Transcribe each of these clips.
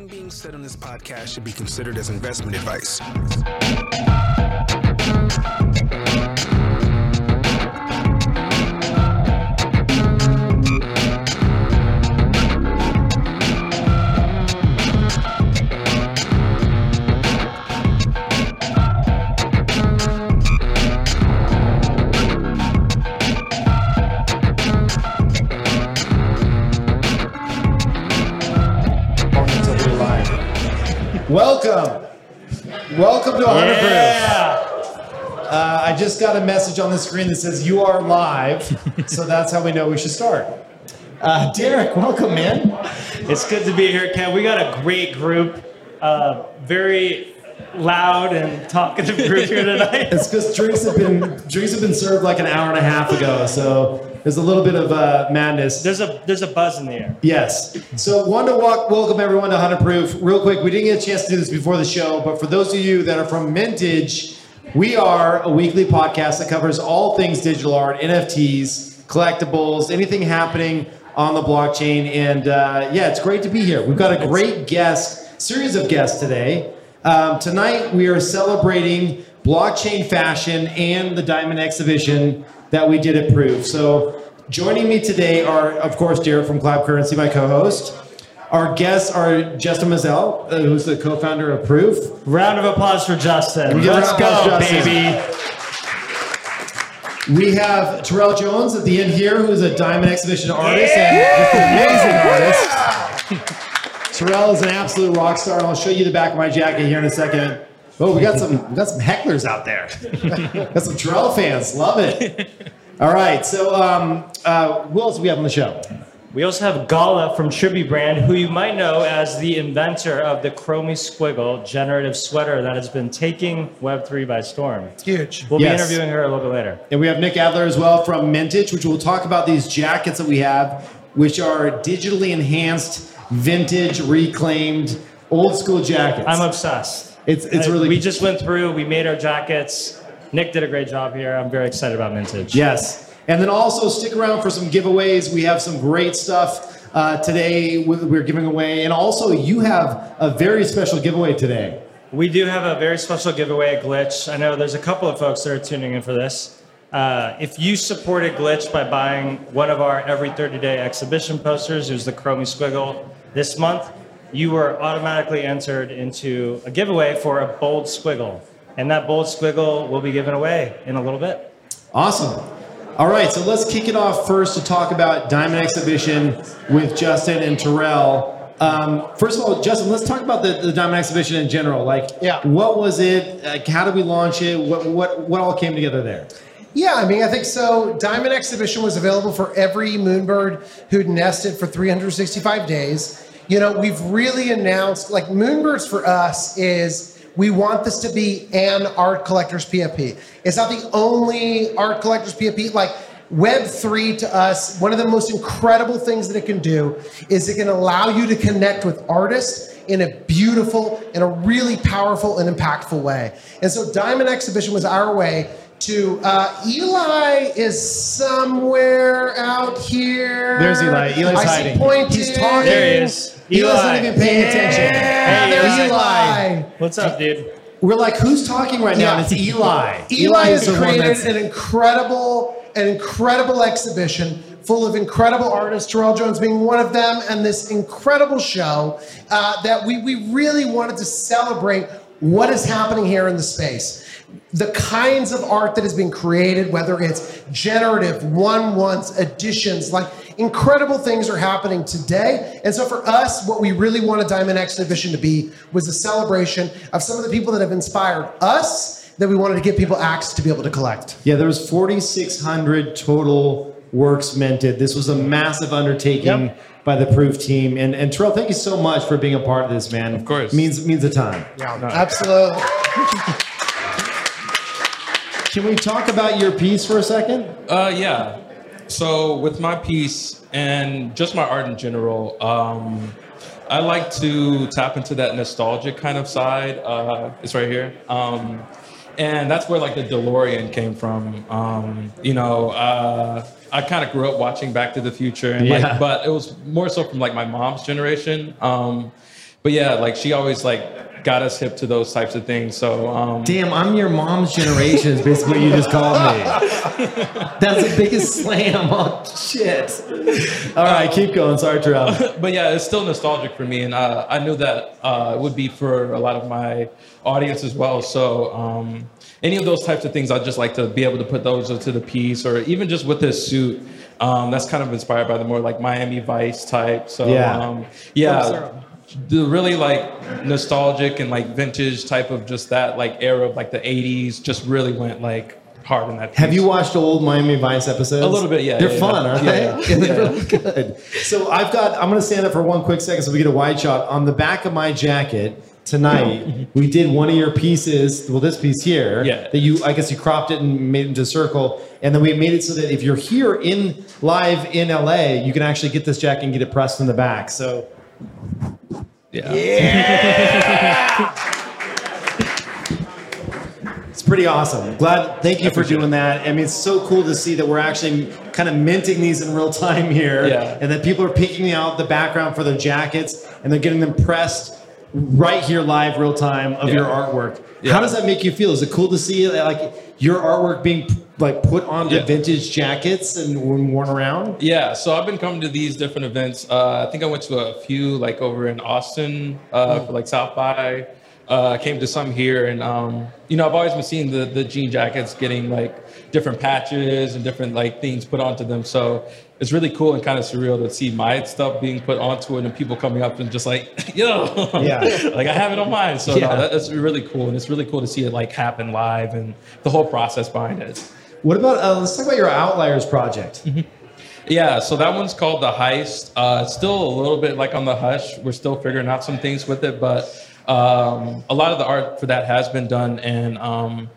Nothing being said on this podcast should be considered as investment advice. To 100 Yeah. Uh, I just got a message on the screen that says you are live, so that's how we know we should start. Uh, Derek, welcome, man. It's good to be here, Ken. We got a great group. Uh, very loud and talkative group here tonight. It's because drinks have been drinks have been served like an hour and a half ago, so there's a little bit of uh, madness. There's a there's a buzz in the air. Yes. So, one to walk, welcome everyone to 100 Proof. Real quick, we didn't get a chance to do this before the show, but for those of you that are from MNTGE, we are a weekly podcast that covers all things digital art, NFTs, collectibles, anything happening on the blockchain. And uh, yeah, it's great to be here. We've got a great guest, series of guests today. Um, tonight, we are celebrating blockchain fashion and the Diamond exhibition that we did at Proof. So, joining me today are, of course, Derek from Collab Currency, my co-host. Our guests are Justin Mezzell, uh, who's the co-founder of Proof. Round of applause for Justin. Let's go, Justin. baby. We have Terrell Jones at the end here, who's a Diamond Exhibition artist and just an amazing artist. Terrell is an absolute rock star, and I'll show you the back of my jacket here in a second. Oh, we got some we got some hecklers out there. got some Terrell fans, love it. All right, so um, uh, who else do we have on the show? We also have Gala from Tribute Brand, who you might know as the inventor of the Chromie Squiggle generative sweater that has been taking Web3 by storm. It's huge. We'll Yes. be interviewing her a little bit later. And we have Nick Adler as well from MNTGE, which we'll talk about these jackets that we have, which are digitally enhanced, vintage, reclaimed, old school jackets. I'm obsessed. It's- it's Uh, really- We just went through. We made our jackets. Nick did a great job here. I'm very excited about MNTGE. Yes. And then also stick around for some giveaways. We have some great stuff uh, today we- we're giving away. And also, you have a very special giveaway today. We do have a very special giveaway at Glitch. I know there's a couple of folks that are tuning in for this. Uh, if you supported Glitch by buying one of our every 30 day exhibition posters, it was the Chromie Squiggle this month, you were automatically entered into a giveaway for a bold squiggle. And that bold squiggle will be given away in a little bit. Awesome. All right, so let's kick it off first to talk about Diamond Exhibition with Justin and Terrell. Um, first of all, Justin, let's talk about the, the Diamond Exhibition in general. Like, Yeah. what was it? Like, how did we launch it? What, what, what all came together there? Yeah, I mean, I think so. Diamond Exhibition was available for every Moonbird who'd nested for 365 days. You know, we've really announced, like, Moonbirds for us is we want this to be an art collector's PFP. It's not the only art collector's PFP. Like, Web3 to us, one of the most incredible things that it can do is it can allow you to connect with artists in a beautiful, in a really powerful and impactful way. And so Diamond Exhibition was our way to uh, Eli is somewhere out here. There's Eli. Eli's I see hiding. pointed. He's talking. There he is. He Eli. wasn't even paying attention. Yeah, Hey, there's Eli. Eli. What's up, dude? We're like, who's talking right now? And it's Eli. Eli has the one created that's- an incredible, an incredible exhibition full of incredible artists, Terrell Jones being one of them, and this incredible show uh, that we, we really wanted to celebrate what is happening here in the space. The kinds of art that is being created, whether it's generative, one ones, editions, like incredible things are happening today. And so for us, what we really wanted Diamond Exhibition to be was a celebration of some of the people that have inspired us that we wanted to give people access to be able to collect. Yeah, there was 4,600 total works minted. This was a massive undertaking Yep. by the Proof team. And, and Terrell, thank you so much for being a part of this, man. Of course. means means a ton. Yeah. Absolutely. Can we talk about your piece for a second? Uh, yeah. So with my piece and just my art in general, um, I like to tap into that nostalgic kind of side. Uh, it's right here. Um, and that's where like the DeLorean came from. Um, you know, uh, I kind of grew up watching Back to the Future, and Yeah. like, but it was more so from like my mom's generation. Um, but yeah, like she always like got us hip to those types of things. So um, Damn, I'm your mom's generation. Is basically what you just called me. That's the biggest slam. Oh shit! All right, keep going. Sorry, Terrell. but yeah, it's still nostalgic for me, and uh, I knew that uh, it would be for a lot of my audience as well. So um, any of those types of things, I'd just like to be able to put those into the piece, or even just with this suit. Um, that's kind of inspired by the more like Miami Vice type. So Yeah. um, yeah, the really like nostalgic and like vintage type of just that like era of like the '80s just really went like hard in that. Piece. Have you watched old Miami Vice episodes? A little bit, yeah, They're yeah, fun, yeah. aren't Yeah, they? yeah. They're really good. So I've got. I'm going to stand up for one quick second so we get a wide shot on the back of my jacket. Tonight, we did one of your pieces. Well, this piece here, Yeah. that you, I guess, you cropped it and made it into a circle, and then we made it so that if you're here in live in LA, you can actually get this jacket and get it pressed in the back. So Yeah. It's pretty awesome. Glad. Thank you for doing that. I mean, it's so cool to see that we're actually kind of minting these in real time here, Yeah. and that people are picking out the background for their jackets, and they're getting them pressed right here live, real time of Yeah. your artwork. Yeah. How does that make you feel? Is it cool to see like your artwork being like put onto Yeah. vintage jackets and worn around? Yeah, so I've been coming to these different events. Uh, I think I went to a few like over in Austin uh, for like South by. Uh, came to some here, and um, you know I've always been seeing the the jean jackets getting like different patches and different like things put onto them. So it's really cool and kind of surreal to see my stuff being put onto it, and people coming up and just like, yo, Yeah. like I have it on mine. So Yeah. no, that's really cool, and it's really cool to see it like happen live and the whole process behind it. What about? Uh, let's talk about your Outliers project. Yeah, so that one's called the heist. Uh, it's still a little bit like on the hush. We're still figuring out some things with it, but um, a lot of the art for that has been done, and um,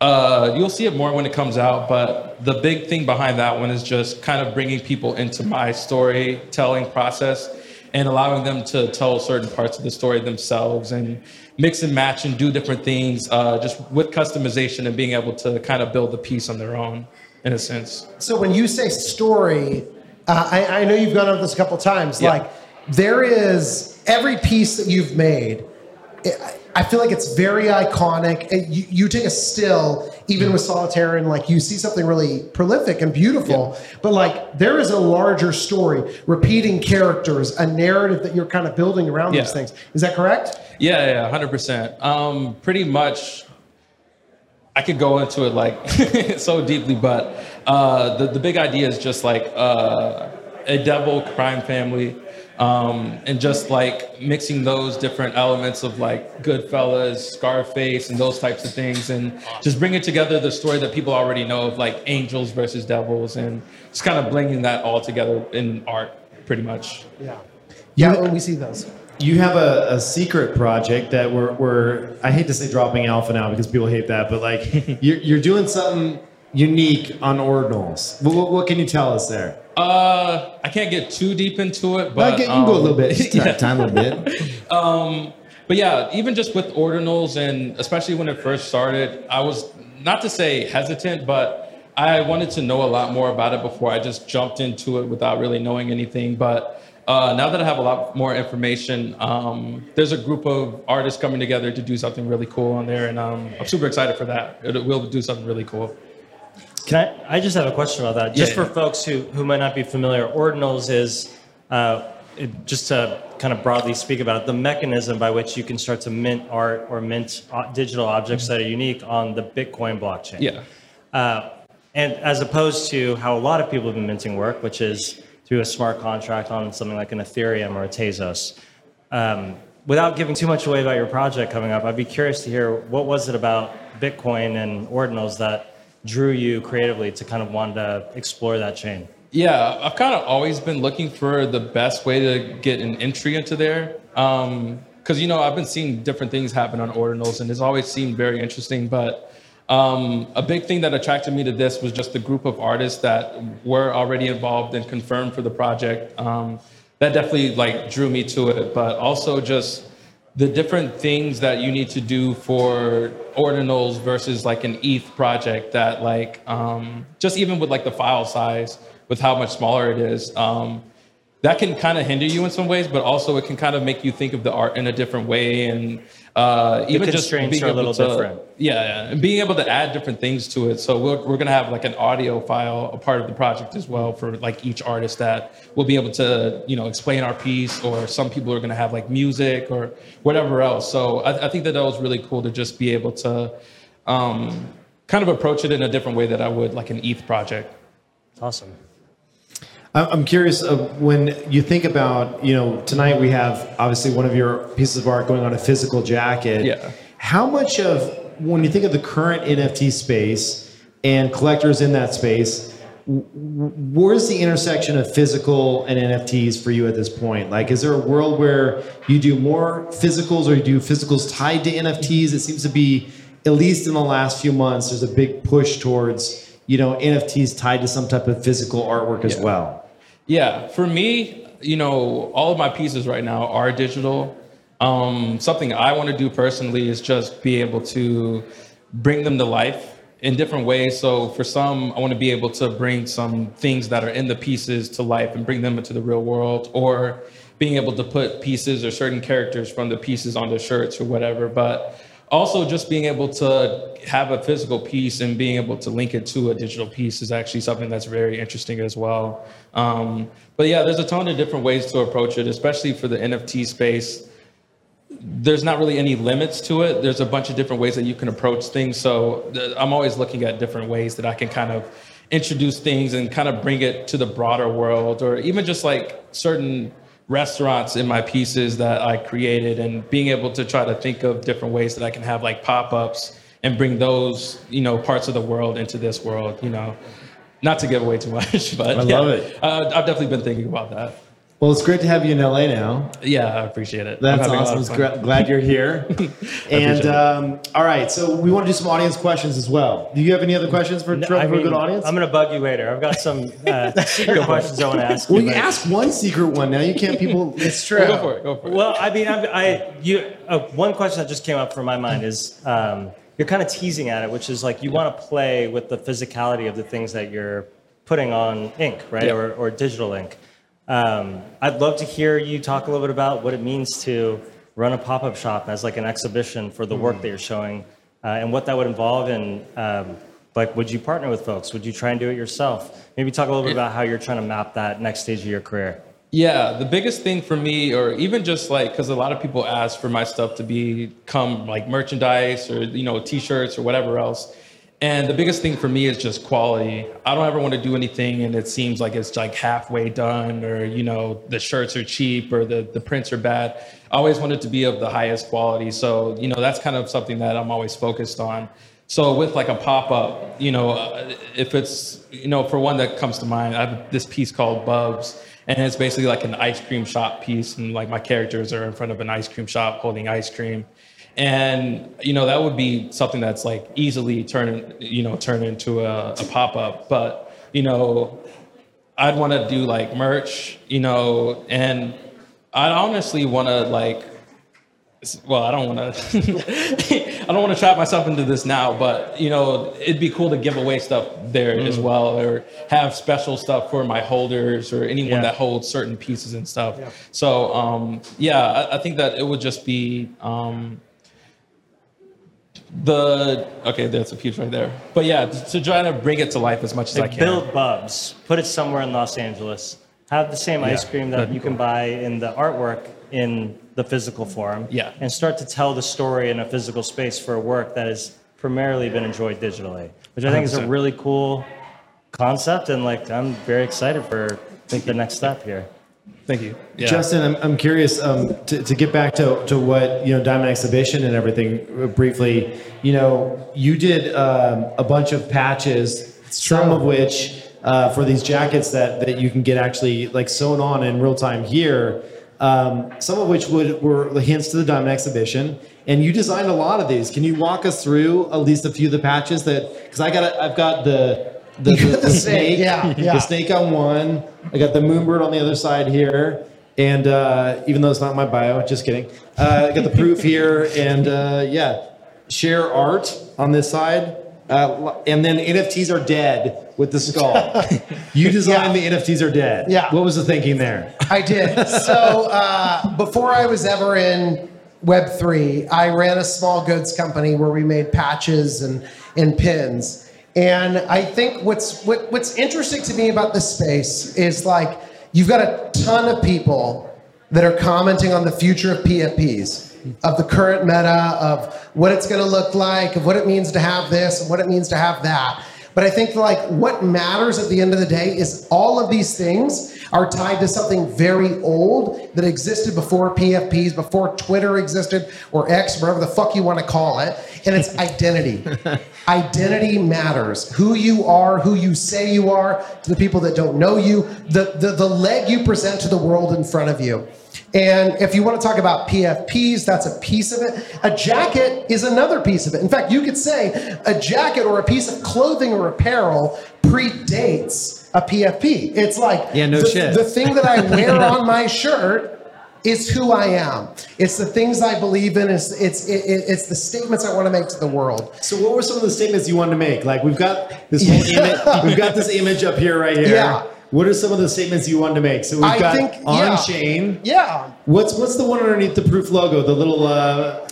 uh, you'll see it more when it comes out. But the big thing behind that one is just kind of bringing people into my storytelling process and allowing them to tell certain parts of the story themselves and mix and match and do different things uh, just with customization and being able to kind of build the piece on their own in a sense. So when you say story, uh, I, I know you've gone over this a couple times. Yeah. Like there is every piece that you've made. It, I feel like it's very iconic. You, you take a still, even with solitaire, and like you see something really prolific and beautiful. But like there is a larger story, repeating characters, a narrative that you're kind of building around these things. Is that correct? Yeah, yeah, hundred percent. Um, pretty much, I could go into it like so deeply, but uh, the the big idea is just like uh, a devil crime family, um, and just like mixing those different elements of like Goodfellas, Scarface, and those types of things, and just bringing together the story that people already know of like angels versus devils, and just kind of blending that all together in art, pretty much. Yeah. Yeah, when we see those. You have a, a secret project that we're, we're, I hate to say dropping alpha now because people hate that, but like you're, you're doing something unique on ordinals. What, what, what can you tell us there? Uh, I can't get too deep into it, but get- you can go a um, little bit. Just yeah. time a bit. Um, but yeah, even just with ordinals, and especially when it first started, I was not to say hesitant, but I wanted to know a lot more about it before I just jumped into it without really knowing anything. But uh, now that I have a lot more information, um, there's a group of artists coming together to do something really cool on there, and um, I'm super excited for that. It will do something really cool. Can I? I just have a question about that. Just Yeah, for yeah. folks who, who might not be familiar, ordinals is uh, it, just to kind of broadly speak about it, the mechanism by which you can start to mint art or mint uh, digital objects that are unique on the Bitcoin blockchain. Yeah. Uh, and as opposed to how a lot of people have been minting work, which is through a smart contract on something like an Ethereum or a Tezos. Um, without giving too much away about your project coming up, I'd be curious to hear what was it about Bitcoin and ordinals that drew you creatively to kind of want to explore that chain? Yeah, I've kind of always been looking for the best way to get an entry into there. Um, Because, you know, I've been seeing different things happen on ordinals and it's always seemed very interesting. But um, a big thing that attracted me to this was just the group of artists that were already involved and confirmed for the project. Um, that definitely like drew me to it, but also just the different things that you need to do for ordinals versus like an ETH project that like um, just even with like the file size with how much smaller it is um, that can kind of hinder you in some ways, but also it can kind of make you think of the art in a different way and uh, even just being are a little to, different. Yeah, yeah, and being able to add different things to it. So we're, we're gonna have like an audio file, a part of the project as well for like each artist that will be able to you know explain our piece, or some people are gonna have like music or whatever else. So I, I think that that was really cool to just be able to um, kind of approach it in a different way that I would like an ETH project. Awesome. I'm I'm curious of when you think about, you know, tonight we have obviously one of your pieces of art going on a physical jacket. Yeah. How much of, when you think of the current NFT space and collectors in that space, where's the intersection of physical and NFTs for you at this point? Like, is there a world where you do more physicals or you do physicals tied to NFTs? It seems to be, at least in the last few months, there's a big push towards, you know, NFTs tied to some type of physical artwork as Yeah. well. Yeah, for me, you know, all of my pieces right now are digital. Um, something I want to do personally is just be able to bring them to life in different ways. So for some, I want to be able to bring some things that are in the pieces to life and bring them into the real world, or being able to put pieces or certain characters from the pieces on shirts or whatever. But also just being able to have a physical piece and being able to link it to a digital piece is actually something that's very interesting as well. Um, but yeah, there's a ton of different ways to approach it, especially for the NFT space. There's not really any limits to it. There's a bunch of different ways that you can approach things. So I'm always looking at different ways that I can kind of introduce things and kind of bring it to the broader world, or even just like certain restaurants in my pieces that I created and being able to try to think of different ways that I can have like pop-ups and bring those, you know, parts of the world into this world, you know. Not to give away too much, but I yeah. love it. Uh, I've definitely been thinking about that. Well, it's great to have you in LA now. Yeah, I appreciate it. That's having a lot awesome. It's gra- glad you're here. and um, all right, so we want to do some audience questions as well. Do you have any other questions for, for I a mean, good audience? I'm going to bug you later. I've got some uh, secret questions I want to ask well, you but- ask one secret one now. You can't. People. It's true. Go for it. Go for it. Well, I mean, I, I you uh, one question that just came up from my mind is um, you're kind of teasing at it, which is like you want to play with the physicality of the things that you're putting on ink, right, Yeah. or, or digital ink. Um, I'd love to hear you talk a little bit about what it means to run a pop-up shop as like an exhibition for the work that you're showing, uh, and what that would involve. And um, like, would you partner with folks? Would you try and do it yourself? Maybe talk a little bit about how you're trying to map that next stage of your career. Yeah, the biggest thing for me, or even just like, because a lot of people ask for my stuff to become like merchandise or you know T-shirts or whatever else, and the biggest thing for me is just quality. I don't ever want to do anything and it seems like it's like halfway done, or you know the shirts are cheap or the the prints are bad. I always want it to be of the highest quality. So you know that's kind of something that I'm always focused on. So with like a pop up, you know, uh, if it's you know for one that comes to mind, I have this piece called Bubs, and it's basically like an ice cream shop piece, and like my characters are in front of an ice cream shop holding ice cream, and you know that would be something that's like easily turn you know turn into a, a pop up, but you know I'd want to do like merch, you know, and I'd honestly want to like well, I don't want to. I don't want to trap myself into this now, but you know, it'd be cool to give away stuff there as well, or have special stuff for my holders or anyone Yeah. that holds certain pieces and stuff. So, um, yeah, I, I think that it would just be um, the okay. That's a piece right there, but yeah, to try to bring it to life as much as I can. build Bubs, put it somewhere in Los Angeles. Have the same ice cream that you can buy in the artwork in the physical form. Yeah. And start to tell the story in a physical space for a work that has primarily been enjoyed digitally, which I think is a really cool concept. And like, I'm very excited for the next step here. Thank you. Yeah. Justin, I'm, I'm curious um, to, to get back to, to what you know Diamond Exhibition and everything uh, briefly. You know, you did um, a bunch of patches, some of which uh, for these jackets that, that you can get actually like sewn on in real time here. Um, some of which would were hints to the Diamond Exhibition, and you designed a lot of these. Can you walk us through at least a few of the patches that? Because I got I've got the the, the, the snake, yeah, yeah. the snake on one. I got the moonbird on the other side here, and uh, even though it's not my bio, just kidding. Uh, I got the proof here, and uh, yeah, share art on this side. Uh, and then NFTs are dead with the skull. you designed the NFTs are dead. Yeah. What was the thinking there? I did. So uh, before I was ever in Web3, I ran a small goods company where we made patches and, and pins. And I think what's what, what's interesting to me about this space is like you've got a ton of people that are commenting on the future of PFPs, of the current meta, of what it's going to look like, of what it means to have this and what it means to have that. But I think like what matters at the end of the day is all of these things are tied to something very old that existed before PFPs, before Twitter existed or X, whatever the fuck you want to call it, and it's identity. identity matters. Who you are, who you say you are, to the people that don't know you, the, the, the leg you present to the world in front of you. And if you want to talk about PFPs, that's a piece of it. A jacket is another piece of it. In fact, you could say a jacket or a piece of clothing or apparel predates a PFP. It's like Yeah, no the, shit. the thing that I wear on my shirt is who I am. It's the things I believe in. It's it's it, it- it's the statements I want to make to the world. So, what were some of the statements you wanted to make? Like, we've got this whole image. We've got this image up here, right here. Yeah. What are some of the statements you wanted to make? So we've I got think- on yeah. chain. Yeah. What's what's the one underneath the proof logo? The little. uh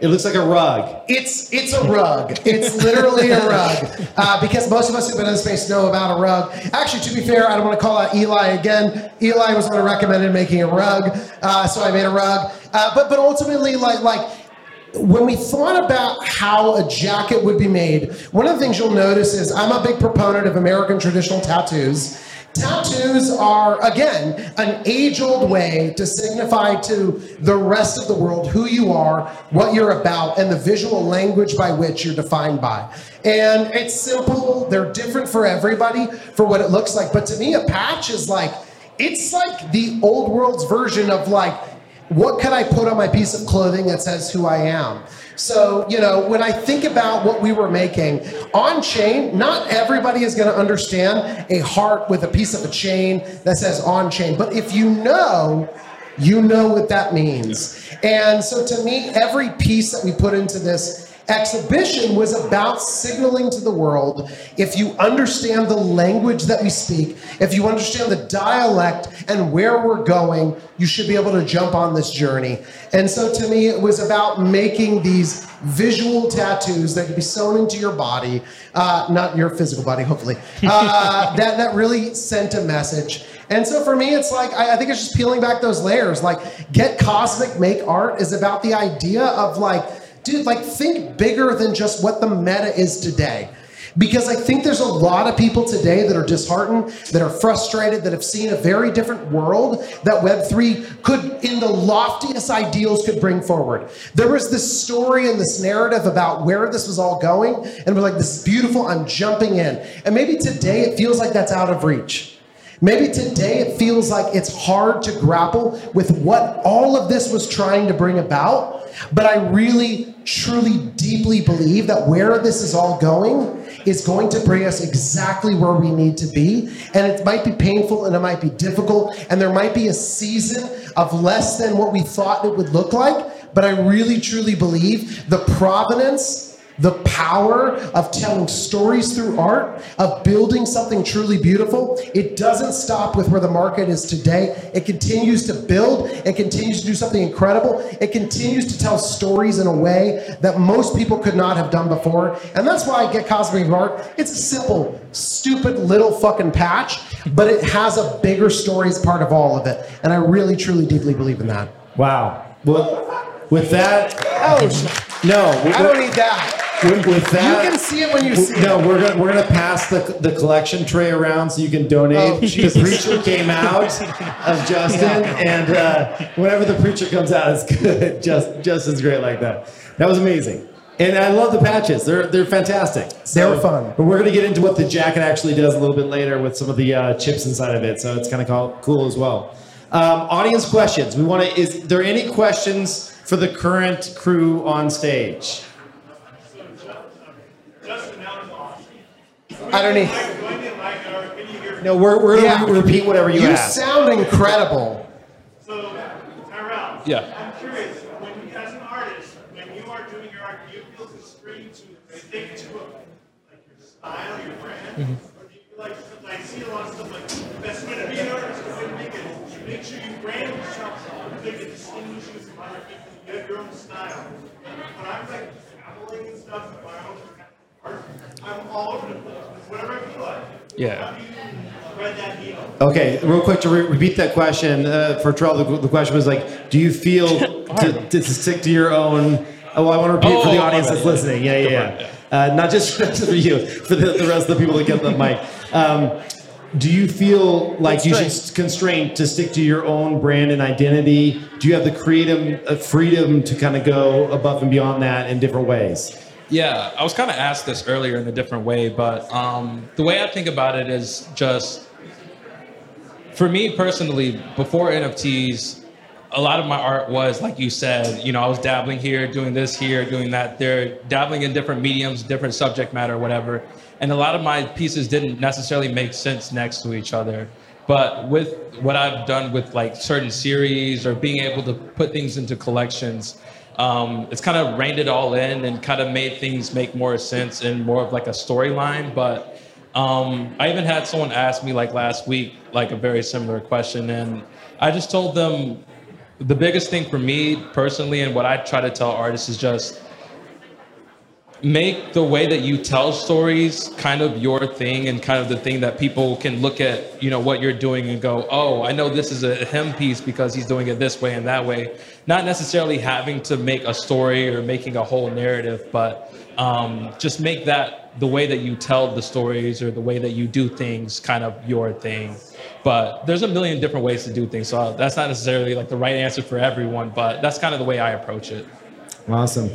It looks like a rug. It's it's a rug. It's literally a rug. Uh, because most of us who've been in the space know about a rug. Actually, to be fair, I don't want to call out Eli again. Eli was the one who recommended making a rug, uh, so I made a rug. Uh, but but ultimately, like like when we thought about how a jacket would be made, one of the things you'll notice is I'm a big proponent of American traditional tattoos. Tattoos are, again, an age old way to signify to the rest of the world who you are, what you're about, and the visual language by which you're defined by. And it's simple, they're different for everybody for what it looks like. But to me, a patch is like, it's like the old world's version of like, what could I put on my piece of clothing that says who I am? So, you know, when I think about what we were making on chain, not everybody is going to understand a heart with a piece of a chain that says on chain. But if you know, you know what that means. And so to me, every piece that we put into this exhibition was about signaling to the world if you understand the language that we speak, if you understand the dialect and where we're going, you should be able to jump on this journey. And so to me, it was about making these visual tattoos that could be sewn into your body, uh, not your physical body, hopefully, uh, that, that really sent a message. And so for me, it's like, I, I think it's just peeling back those layers. Like, get cosmic, make art is about the idea of like, dude, like think bigger than just what the meta is today. Because I think there's a lot of people today that are disheartened, that are frustrated, that have seen a very different world that Web3 could, in the loftiest ideals, could bring forward. There was this story and this narrative about where this was all going, and we're like, this is beautiful, I'm jumping in. And maybe today it feels like that's out of reach. Maybe today it feels like it's hard to grapple with what all of this was trying to bring about. But I really, truly, deeply believe that where this is all going is going to bring us exactly where we need to be. And it might be painful and it might be difficult. And there might be a season of less than what we thought it would look like. But I really, truly believe the provenance the power of telling stories through art, of building something truly beautiful, it doesn't stop with where the market is today. It continues to build, it continues to do something incredible, it continues to tell stories in a way that most people could not have done before. And that's why I get Cosmic Art. It's a simple, stupid little fucking patch, but it has a bigger story as part of all of it. And I really, truly, deeply believe in that. Wow. Well, with that, Oh, no. I don't need that. With, with that, You can see it when you see it. No, we're gonna we're gonna pass the the collection tray around so you can donate. Oh, the preacher came out of Justin, and uh, whenever the preacher comes out, it's good. Just Justin's great like that. That was amazing. And I love the patches. They're they're fantastic. They were fun. But we're gonna get into what the jacket actually does a little bit later with some of the uh, chips inside of it. So it's kind of cool as well. Um, audience questions. We want to. Is there any questions for the current crew on stage? I don't need. No, we're, we're Yeah. gonna repeat whatever you, You ask. You sound incredible. So, Terrell. Yeah. I'm curious, when you, as an artist, when you are doing your art, do you feel constrained to stick to a, like your style, your brand? Mm-hmm. Or do you feel like, I see a lot of stuff like, best way to be an artist, the way to make it, make sure you brand yourself, make it distinguish you from other people, you have your own style. When I'm like traveling and stuff, my own Yeah. How do you thread that needle? Okay, real quick to re- repeat that question uh, for Terrell. The, the question was like, do you feel to, to stick to your own? Oh, I want to repeat it for the Oh, audience that's listening. Yeah, yeah, yeah. Uh, not just for you, for the, the rest of the people that get the mic. Um, do you feel like you should s- constrain to stick to your own brand and identity? Do you have the creative uh, freedom to kind of go above and beyond that in different ways? Yeah, I was kind of asked this earlier in a different way, but um, the way I think about it is just for me personally, before NFTs, a lot of my art was like you said, you know, I was dabbling here, doing this here, doing that there, dabbling in different mediums, different subject matter, whatever. And a lot of my pieces didn't necessarily make sense next to each other. But with what I've done with like certain series or being able to put things into collections, um, it's kind of reined it all in and kind of made things make more sense and more of like a storyline. But um, I even had someone ask me like last week, like a very similar question, and I just told them the biggest thing for me personally, and what I try to tell artists is just make the way that you tell stories kind of your thing and kind of the thing that people can look at you know what you're doing and go oh i know this is a him piece because he's doing it this way and that way. Not necessarily having to make a story or making a whole narrative but um, just make that the way that you tell the stories or the way that you do things kind of your thing. But there's a million different ways to do things so that's not necessarily like the right answer for everyone but that's kind of the way i approach it Awesome.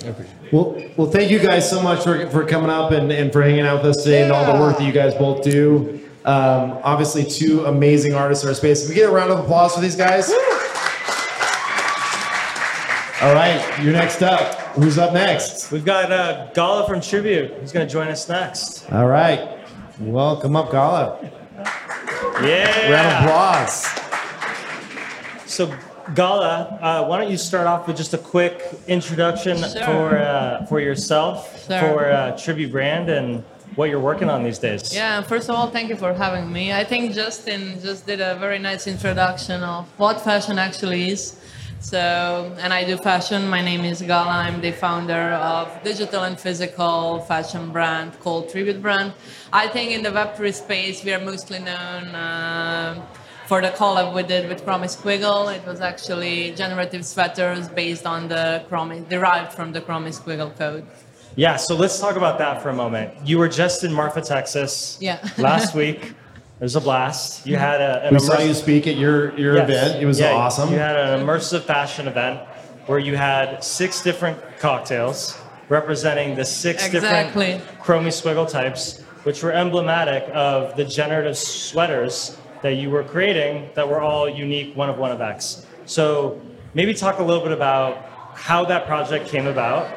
Well, well, thank you guys so much for, for coming up and, and for hanging out with us today and all the work that you guys both do. Um, obviously, two amazing artists in our space. Can we get a round of applause for these guys? All right, you're next up. Who's up next? We've got uh, Gala from Tribute. Who's going to join us next? All right. Welcome up, Gala. Yeah. Round of applause. So, Gala, uh, why don't you start off with just a quick introduction Sure. for uh, for yourself, Sure. for uh, Tribute Brand, and what you're working on these days. Yeah, first of all, thank you for having me. I think Justin just did a very nice introduction of what fashion actually is. So, and I do fashion. My name is Gala. I'm the founder of digital and physical fashion brand called Tribute Brand. I think in the Web3 space, we are mostly known um for the collab we did with Chromie Squiggle. It was actually generative sweaters based on the Chromie, derived from the Chromie Squiggle code. Yeah, so let's talk about that for a moment. You were just in Marfa, Texas Yeah. last week. It was a blast. You had a, an We saw you speak at your, your Yes. event. It was Yeah, awesome. You had an immersive fashion event where you had six different cocktails representing the six Exactly. different Chromie Squiggle types, which were emblematic of the generative sweaters that you were creating that were all unique, one of one of X. So maybe talk a little bit about how that project came about.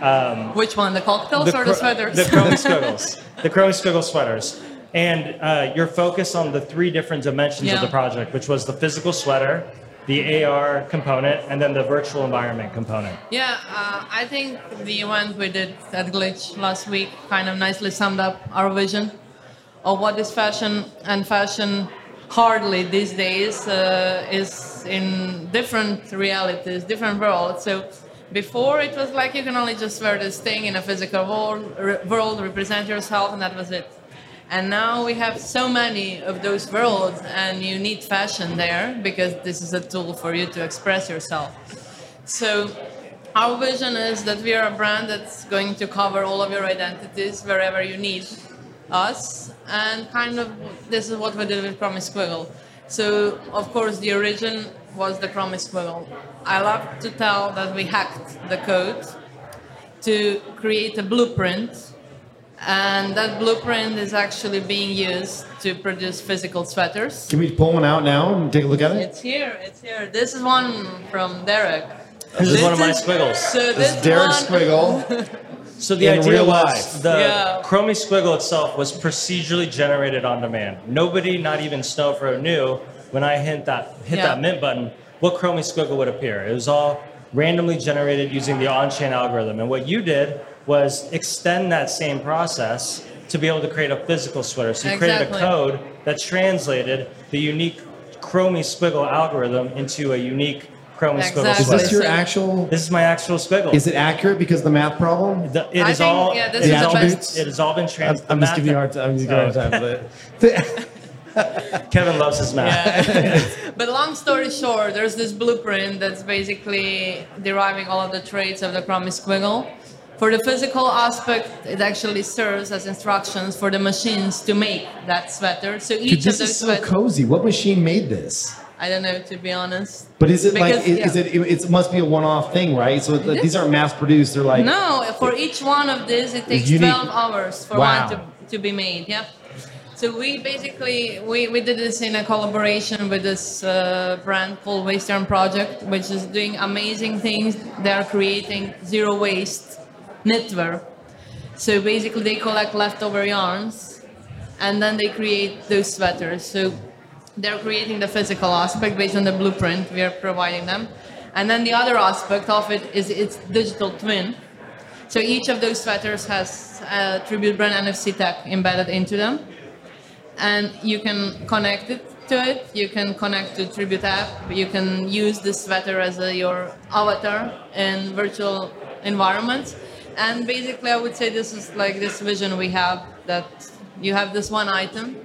Um, Which one, the cocktails or the sweaters? The Chromie Squiggles. the Chromie Squiggle sweaters. And uh, your focus on the three different dimensions of the project, which was the physical sweater, the AR component, and then the virtual environment component. Yeah, uh, I think the event we did at Glitch last week kind of nicely summed up our vision of what is fashion and fashion hardly these days uh, is in different realities, different worlds. So before it was like you can only just wear this thing in a physical world, re- world represent yourself, and that was it. And now we have so many of those worlds, and you need fashion there because this is a tool for you to express yourself. So our vision is that we are a brand that's going to cover all of your identities wherever you need us, and kind of this is what we did with Chromie Squiggle. So of course the origin was the Chromie Squiggle. I love to tell that we hacked the code to create a blueprint, and that blueprint is actually being used to produce physical sweaters. Can we pull one out now and take a look at it? It's here. It's here. This is one from Derek. This is one of my squiggles. So This this is Derek one, Squiggle. So the In idea real was life. the Yeah. Chromie Squiggle itself was procedurally generated on demand. Nobody, not even Snowfro, knew when I hit that hit Yeah. that mint button what Chromie Squiggle would appear. It was all randomly generated using the on-chain algorithm. And what you did was extend that same process to be able to create a physical sweater. So you created a code that translated the unique Chromie Squiggle algorithm into a unique Chromie Squiggle Is this your actual? This is my actual Squiggle. Is it accurate because of the math problem? The- it I is think, all. yeah, this it is is the all best. been, it has all been I'm, trans. I'm just giving you a hard time. I'm just giving you hard time. But Kevin loves his math. Yeah. but long story short, there's this blueprint that's basically deriving all of the traits of the Chromie Squiggle. For the physical aspect, it actually serves as instructions for the machines to make that sweater. So each Dude, of this those is so sweaters, cozy. What machine made this? I don't know to be honest. But is it like Because, is, is yeah. it? It must be a one-off thing, right? So th- these aren't mass-produced. They're like No, for each one of these, it takes. 12 hours for Wow. one to, to be made. Yeah. So we basically we, we did this in a collaboration with this uh, brand called Western Project, which is doing amazing things. They are creating zero waste knitwear. So basically, they collect leftover yarns, and then they create those sweaters. So they're creating the physical aspect based on the blueprint we are providing them, and then the other aspect of it is its digital twin. So each of those sweaters has a Tribute brand NFC tag embedded into them, and you can connect it to it. You can connect to Tribute app. You can use this sweater as a, your avatar in virtual environments. And basically, I would say this is like this vision we have that you have this one item,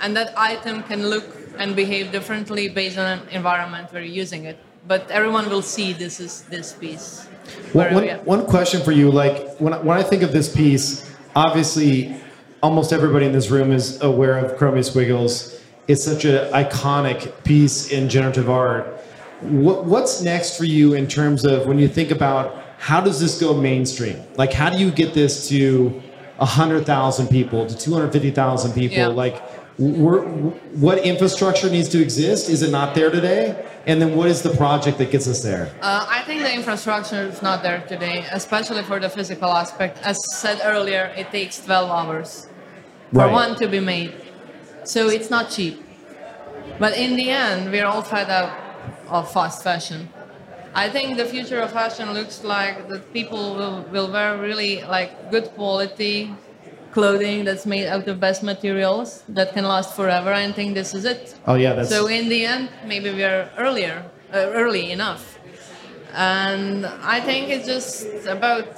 and that item can look and behave differently based on an environment where you're using it. But everyone will see this is this piece. One, one, one question for you, like when I, when I think of this piece, obviously, almost everybody in this room is aware of Chromie Squiggles. It's such an iconic piece in generative art. What, what's next for you in terms of when you think about how does this go mainstream? Like, how do you get this to hundred thousand people, to two hundred fifty thousand people? Yeah. Like, we're, what infrastructure needs to exist? Is it not there today? And then, what is the project that gets us there? Uh, I think the infrastructure is not there today, especially for the physical aspect. As said earlier, it takes 12 hours for Right. one to be made. So it's not cheap. But in the end, we're all fed up of fast fashion. I think the future of fashion looks like that people will, will wear really like good quality clothing that's made out of best materials that can last forever. I think this is it. Oh yeah, that's So in the end, maybe we are earlier, uh, early enough, and I think it's just about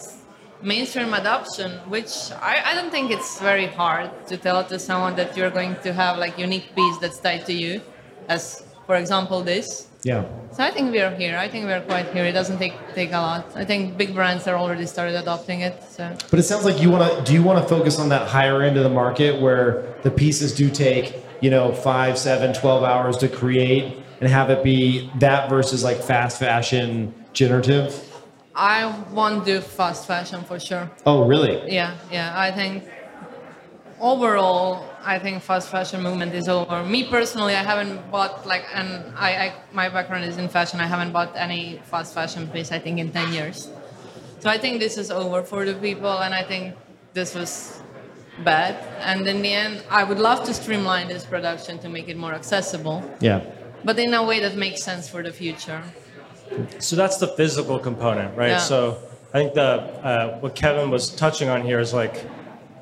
mainstream adoption, which I, I don't think it's very hard to tell to someone that you're going to have like unique piece that's tied to you, as for example this. Yeah. So I think we are here. I think we are quite here. It doesn't take take a lot. I think big brands are already started adopting it. So. But it sounds like you want to. Do you want to focus on that higher end of the market where the pieces do take, you know, five, seven, 12 hours to create, and have it be that versus like fast fashion generative? I won't do fast fashion for sure. Oh, really? Yeah, yeah. I think overall, I think fast fashion movement is over. Me personally, I haven't bought like, and I, I my background is in fashion. I haven't bought any fast fashion piece. I think in ten years. So I think this is over for the people, and I think this was bad. And in the end, I would love to streamline this production to make it more accessible, Yeah. but in a way that makes sense for the future. So that's the physical component, right? Yeah. So I think the uh, what Kevin was touching on here is like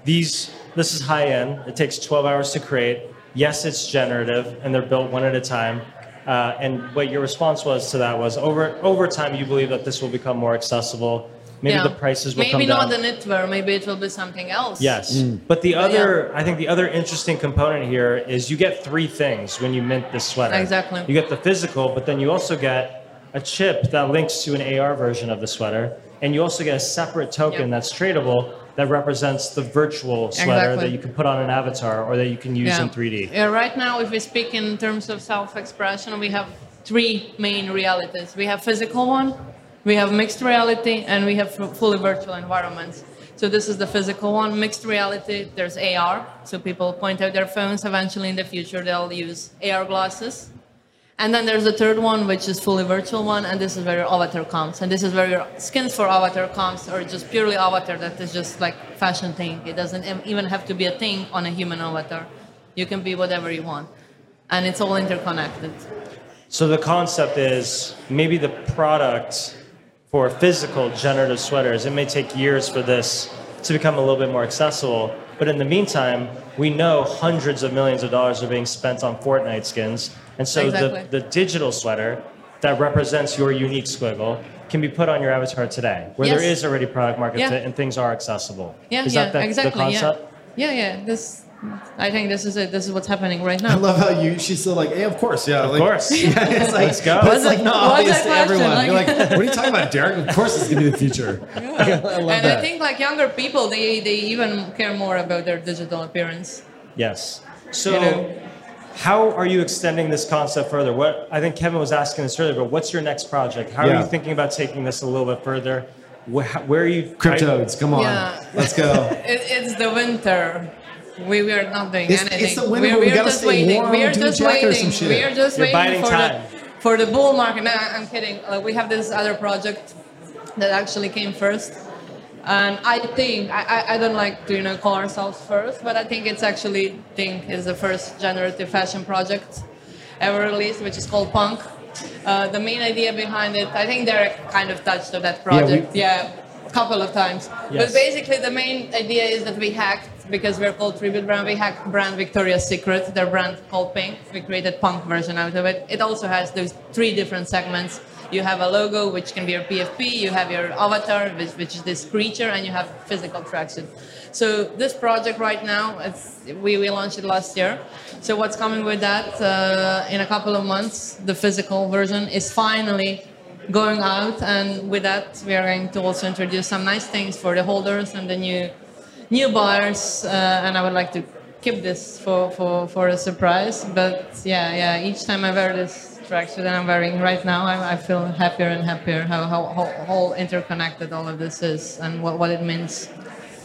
these. This is high end. It takes 12 hours to create. Yes, it's generative, and they're built one at a time. Uh, and what your response was to that was over over time, you believe that this will become more accessible. Maybe Yeah. the prices will Maybe come not down. the knitwear. Maybe it will be something else. Yes, but the But other, I think the other interesting component here is you get three things when you mint this sweater. Exactly. You get the physical, but then you also get a chip that links to an AR version of the sweater, and you also get a separate token Yep. that's tradable that represents the virtual sweater Exactly. that you can put on an avatar or that you can use Yeah. in 3D. Yeah, right now, if we speak in terms of self-expression, we have three main realities. We have physical one, we have mixed reality, and we have fully virtual environments. So this is the physical one. Mixed reality, there's AR. So people point out their phones. Eventually, in the future, they'll use AR glasses. And then there's the third one, which is fully virtual one, and this is where your avatar comes. And this is where your skins for avatar comes, or just purely avatar that is just like fashion thing. It doesn't even have to be a thing on a human avatar. You can be whatever you want, and it's all interconnected. So the concept is maybe the product for physical generative sweaters, it may take years for this to become a little bit more accessible. But in the meantime, we know hundreds of millions of dollars are being spent on Fortnite skins. And so Exactly. the, the digital sweater that represents your unique squiggle can be put on your avatar today, where there Yes. is already product market Yeah. fit and things are accessible. Yeah, is yeah, that the, exactly. the concept? Yeah. yeah, yeah. This, I think this is it. This is what's happening right now. I love how you. She's still like, yeah, of course, yeah, Of like, course. Yeah, it's like, Let's go. But Was it's like not obvious to question? everyone. You're like, Like- what are you talking about, Derek? Of course, it's gonna be the future. I love and that. I think like younger people, they, they even care more about their digital appearance. Yes. So, You know? How are you extending this concept further? What I think Kevin was asking this earlier, but what's your next project? How Yeah. are you thinking about taking this a little bit further? Where, where are you? Cryptodes, come on, Yeah. let's go. It, it's the winter. We, we are not doing It's- anything. it's the winter, We're, we we're gotta just stay waiting. warm, we are do just waiting. some shit. We are just You're waiting for time. the for the bull market. No, I'm kidding. Like, we have this other project that actually came first. And I think I, I, I don't like to you know call ourselves first, but I think it's actually think is the first generative fashion project ever released, which is called Punk. Uh, the main idea behind it, I think Derek kind of touched on that we- project. Yeah, a couple of times. Yes. But basically, the main idea is that we hacked because we're called Tribute Brand. We hacked brand Victoria's Secret, their brand called Pink. We created Punk version out of it. It also has those three different segments. You have a logo, which can be your PFP. You have your avatar, which, which is this creature, and you have physical traction. So this project right now, we, we launched it last year. So what's coming with that uh, in a couple of months? The physical version is finally going out, and with that, we are going to also introduce some nice things for the holders and the new new buyers. Uh, and I would like to keep this for, for, for a surprise. But yeah, yeah, each time I wear this tracksuit that I'm wearing right now, I, I feel happier and happier how, how, how, how interconnected all of this is and what, what it means.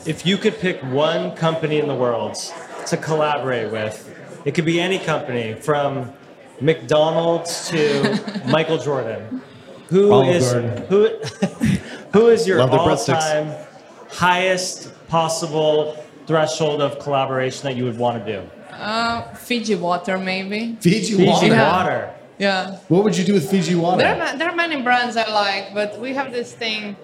If you could pick one company in the world to collaborate with, it could be any company from McDonald's to Michael Jordan. Who Olive is Garden. who? who is your Love their breadsticks. all-time highest possible threshold of collaboration that you would want to do? Uh, Fiji water, maybe. Fiji, Fiji water. Yeah. water. Yeah. What would you do with Fiji water? There are, there are many brands I like, but we have this thing,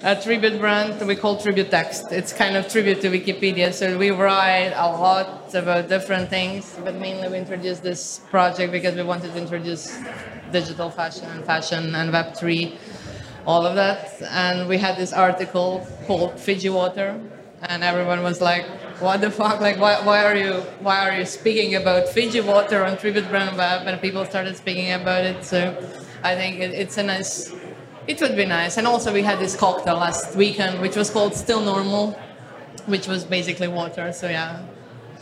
a tribute brand we call Tribute Text. It's kind of tribute to Wikipedia, so we write a lot about different things, but mainly we introduced this project because we wanted to introduce digital fashion and fashion and Web3, all of that. And we had this article called Fiji Water, and everyone was like, what the fuck? Like, why, why are you why are you speaking about Fiji water on Tribute Brand Web? And people started speaking about it. So I think it, it's a nice. It would be nice. And also we had this cocktail last weekend, which was called Still Normal, which was basically water. So yeah,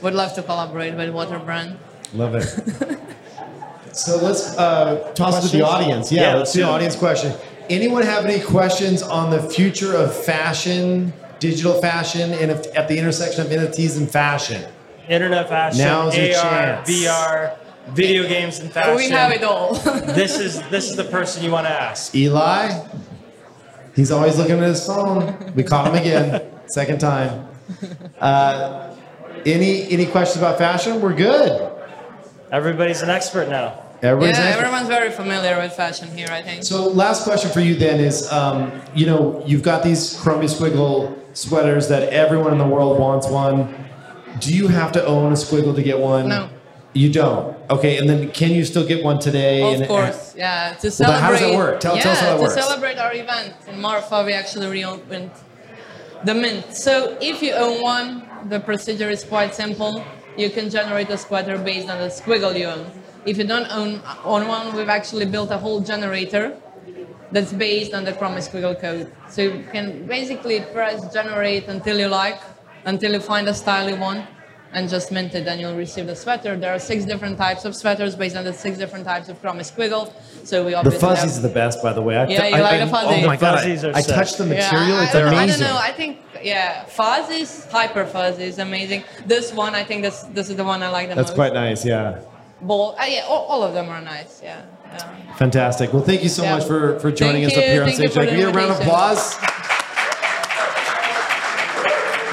would love to collaborate with Water Brand. Love it. so let's uh, toss it to the audience. Yeah, Yeah, let's let's do do an audience question. Anyone have any questions on the future of fashion, digital fashion, and if, at the intersection of NFTs and fashion? Internet fashion, Now's AR, your chance. VR, video games and fashion. We have it all. this is this is the person you want to ask. Eli, he's always looking at his phone. We caught him again, second time. Uh, any any questions about fashion? We're good. Everybody's an expert now. Everybody's yeah, everyone's very familiar with fashion here, I think. So, last question for you then is, um, you know, you've got these Chromie Squiggle sweaters that everyone in the world wants one. Do you have to own a Squiggle to get one? No. You don't. Okay, and then can you still get one today? Of and- course, yeah. To Well, celebrate. how does that work? Tell- yeah, tell us how that to works. celebrate our event in Marfa, we actually reopened the mint. So if you own one, the procedure is quite simple. You can generate a sweater based on the squiggle you own. If you don't own own one, we've actually built a whole generator that's based on the Chromie Squiggle code. So you can basically press generate until you like, until you find a style you want, and just mint it, and you'll receive the sweater. There are six different types of sweaters based on the six different types of Chromie Squiggle. So we The fuzzies have- are the best, by the way. I, Yeah, you I- like I- the fuzzy. Oh my god! Fuzzies are I, I touched the material. I, it's I don't, amazing. I don't know. I think yeah, fuzzies, hyper fuzzy is amazing. This one, I think this this is the one I like the That's most. That's quite nice. Yeah. Ball, uh, yeah, all, all of them are nice. Yeah. yeah. Fantastic. Well, thank you so Yeah. much for, for joining Thank us up here on Thank you stage. for Can the we get a round of applause?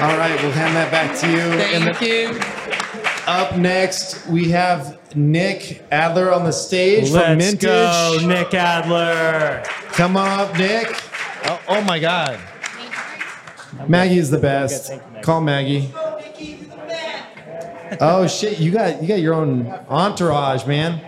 All right, we'll hand that back to you. And Thank you. Up next, we have Nick Adler on the stage from Let's MNTGE. go, Nick Adler. Come on up, Nick. Oh, oh my God. Maggie is the best. thank you, Maggie. Call Maggie. Oh shit! You got you got your own entourage, man.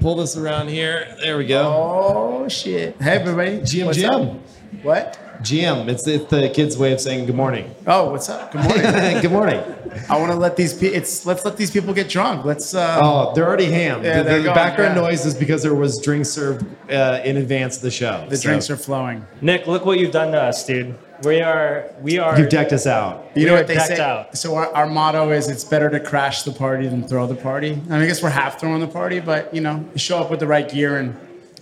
Pull this around here. There we go. Oh shit! Hey everybody, GM What's Jim. up? What? GM. It's it's the kids' way of saying good morning. Oh, what's up? Good morning. good morning. I want to let these pe- it's let's let these people get drunk. Let's. Uh, Oh, they're already ham. Yeah, the the going, background yeah. noise is because there was drinks served uh, in advance of the show. the So drinks are flowing. Nick, look what you've done to us, dude. We are we are You've decked us out. You know what they decked say? out. So our, our motto is it's better to crash the party than throw the party. I, mean, I guess we're half throwing the party, but you know, you show up with the right gear and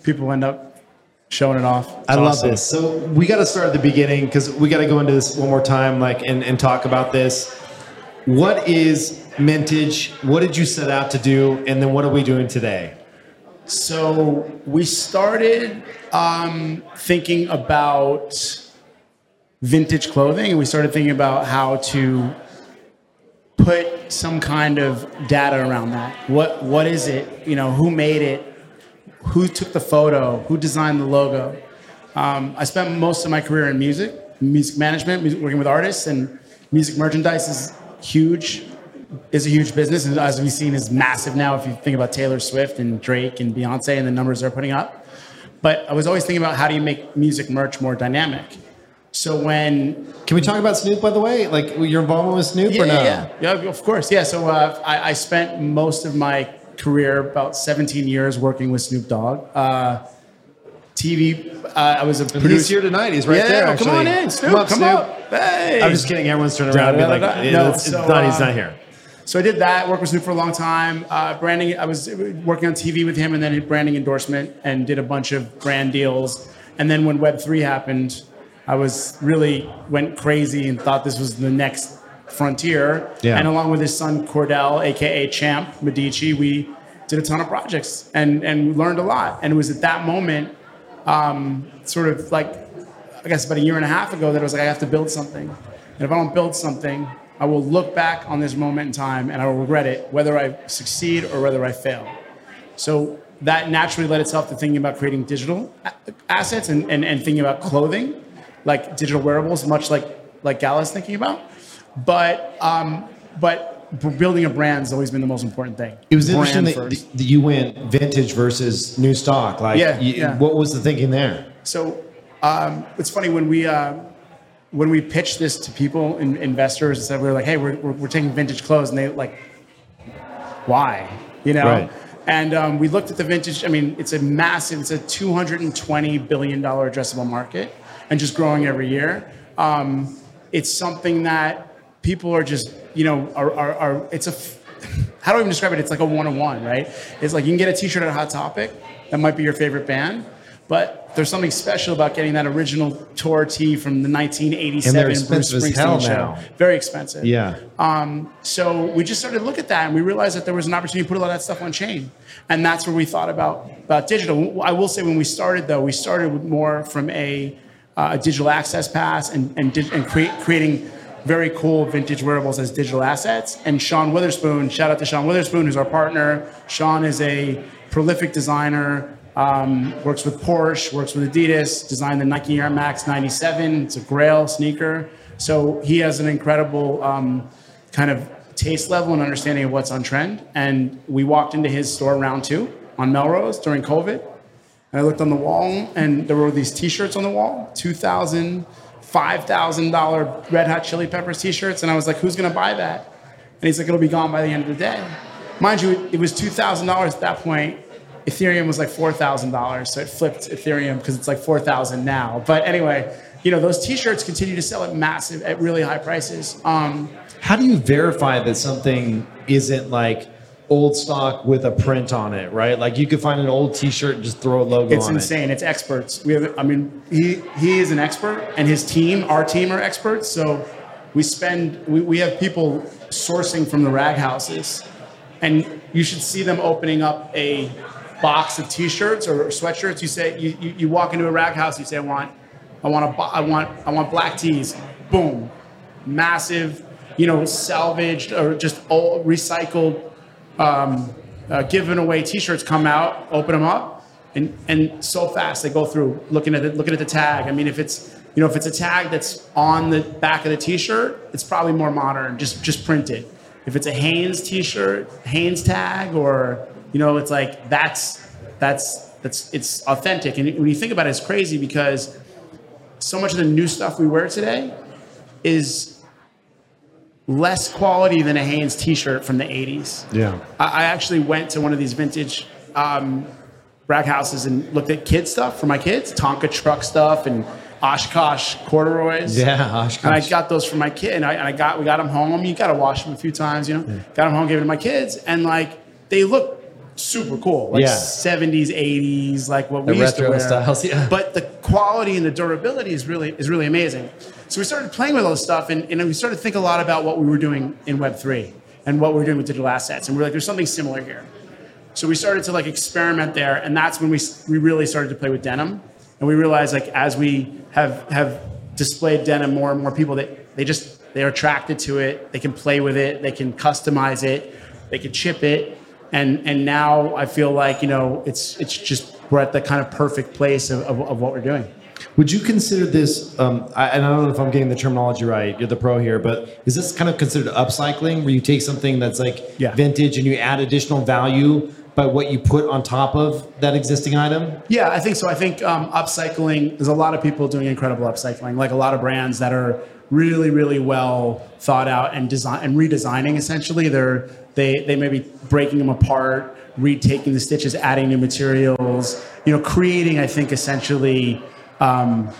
people end up showing it off. I It's love awesome. this. So we got to start at the beginning because we got to go into this one more time, like and, and talk about this. What is MNTGE? What did you set out to do, and then what are we doing today? So we started um, thinking about vintage clothing, and we started thinking about how to put some kind of data around that. What what is it? You know, who made it? Who took the photo? Who designed the logo? Um, I spent most of my career in music, music management, music, working with artists, and music merchandise is huge. Is a huge business, and as we've seen, is massive now. If you think about Taylor Swift and Drake and Beyonce and the numbers they're putting up, but I was always thinking about how do you make music merch more dynamic. So when Can we talk about Snoop, by the way? Like your involvement with Snoop, yeah, or no? yeah, yeah, yeah, of course. Yeah, so uh, I, I spent most of my career, about 17 years, working with Snoop Dogg. Uh, TV, uh, I was a producer. He's here tonight. He's right yeah, there. come on in, Snoop. Come up, come Snoop. up. Hey. I'm just kidding. Everyone's turning around and be like. No, it's, it's not. He's not here. So I did that, worked with Snoop for a long time. Uh, branding, I was working on TV with him and then branding endorsement and did a bunch of brand deals. And then when Web3 happened, I was really went crazy and thought this was the next frontier. Yeah. And along with his son Cordell, AKA Champ Medici, we did a ton of projects and, and learned a lot. And it was at that moment, um, sort of like, I guess about a year and a half ago that I was like, I have to build something. And if I don't build something, I will look back on this moment in time and I will regret it, whether I succeed or whether I fail. So that naturally led itself to thinking about creating digital assets and, and, and thinking about clothing, like digital wearables, much like like Gala's thinking about. But um, but building a brand has always been the most important thing. It was Brand interesting that, that you went vintage versus new stock. Like, Yeah, you- yeah. what was the thinking there? So um, it's funny when we uh, when we pitched this to people, and investors, and said we were like, "Hey, we're, we're, we're taking vintage clothes," and they like, "Why?" You know. Right. And um, we looked at the vintage. I mean, it's a massive. It's a 220 billion dollar addressable market, and just growing every year. Um, it's something that people are just, you know, are, are, are it's a, How do I even describe it? It's like a one-on-one, right? It's like you can get a T-shirt at Hot Topic. That might be your favorite band, but there's something special about getting that original tour tee from the 1987 Bruce Springsteen show. now. Very expensive. Yeah. Um, so we just started to look at that, and we realized that there was an opportunity to put a lot of that stuff on chain, and that's where we thought about about digital. I will say, when we started though, we started with more from a, uh, a digital access pass and and, and creating very cool vintage wearables as digital assets. And Sean Wotherspoon, shout out to Sean Wotherspoon, who's our partner. Sean is a prolific designer. Um, works with Porsche, works with Adidas, designed the Nike Air Max 97. It's a grail sneaker. So he has an incredible um, kind of taste level and understanding of what's on trend. And we walked into his store round two on Melrose during COVID. And I looked on the wall and there were these t-shirts on the wall, $2,000, $5,000 Red Hot Chili Peppers t-shirts. And I was like, who's gonna buy that? And he's like, it'll be gone by the end of the day. Mind you, it was $2,000 at that point. Ethereum was like $4,000. So it flipped Ethereum because it's like 4,000 now. But anyway, you know, those t-shirts continue to sell at massive, at really high prices. Um, How do you verify that something isn't like old stock with a print on it, right? Like you could find an old T-shirt and just throw a logo It's insane. It's experts. We have, I mean, he he is an expert, and his team, our team, are experts. So we spend, we, we have people sourcing from the rag houses, and you should see them opening up a box of T-shirts or sweatshirts. You say, you, you, you walk into a rag house, you say, I want, I want a I want, I want black tees. Boom, massive, you know, salvaged or just all recycled um, uh, giving away T-shirts come out, open them up, and and so fast they go through looking at it, looking at the tag. I mean, if it's you know if it's a tag that's on the back of the T-shirt, it's probably more modern, just just printed. if it's a Hanes T-shirt, Hanes tag, or you know, it's like that's that's that's it's authentic. And when you think about it, it's crazy because so much of the new stuff we wear today is less quality than a Hanes T-shirt from the '80s. Yeah. I, I actually went to one of these vintage um, rack houses and looked at kid stuff for my kids, Tonka truck stuff and Oshkosh corduroys. Yeah, Oshkosh. And I got those for my kid, and I, and I got we got them home. You got to wash them a few times, you know. Got them home, gave them to my kids, and like they look super cool, like Yeah. 70s, 80s, like what The we used to wear. styles, yeah. But the quality and the durability is really is really amazing. So we started playing with all this stuff, and, and we started to think a lot about what we were doing in Web three and what we were doing with digital assets, and we are like, there's something similar here. So we started to like experiment there, and that's when we we really started to play with denim, and we realized like as we have have displayed denim more and more people that they just they're attracted to it, they can play with it, they can customize it, they can chip it, and and now I feel like you know it's it's just we're at the kind of perfect place of, of, of what we're doing. Would you consider this, um, I, and I don't know if I'm getting the terminology right, you're the pro here, but is this kind of considered upcycling where you take something that's like Yeah. vintage and you add additional value by what you put on top of that existing item? Yeah, I think so. I think um, upcycling, there's a lot of people doing incredible upcycling, like a lot of brands that are really, really well thought out and design and redesigning essentially. They're they they may be breaking them apart, retaking the stitches, adding new materials, you know, creating, I think, essentially um,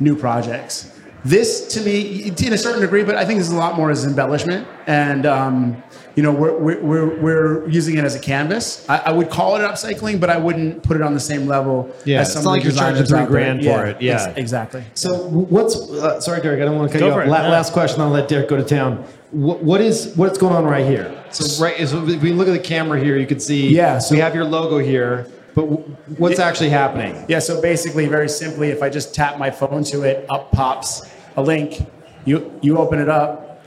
new projects. This, to me, in a certain degree, but I think this is a lot more as embellishment, and um, you know, we're, we're, we're, we're using it as a canvas. I, I would call it upcycling, but I wouldn't put it on the same level Yeah, as it's not like you're charging three out there. grand for it. Yeah. ex- exactly. So what's, uh, sorry, Derek, I don't want to cut Go you off. it. La- No. Last question, I'll let Derek go to town. What, what is, what's going on right here? So right, is, if we look at the camera here, you can see, Yeah, so- we have your logo here, but w- what's actually happening? Yeah, so basically, very simply, if I just tap my phone to it, up pops a link. You you open it up,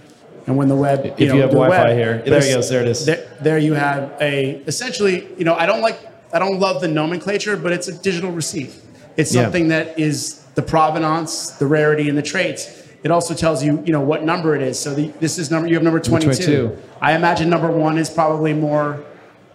and when the web, If you have the Wi-Fi web- here. There it goes, there it is. There, there you have a essentially, you know, I don't like, I don't love the nomenclature, but it's a digital receipt. It's Yeah. something that is the provenance, the rarity, and the traits. It also tells you, you know, what number it is. So the, this is number. You have number 22. 22. I imagine number one is probably more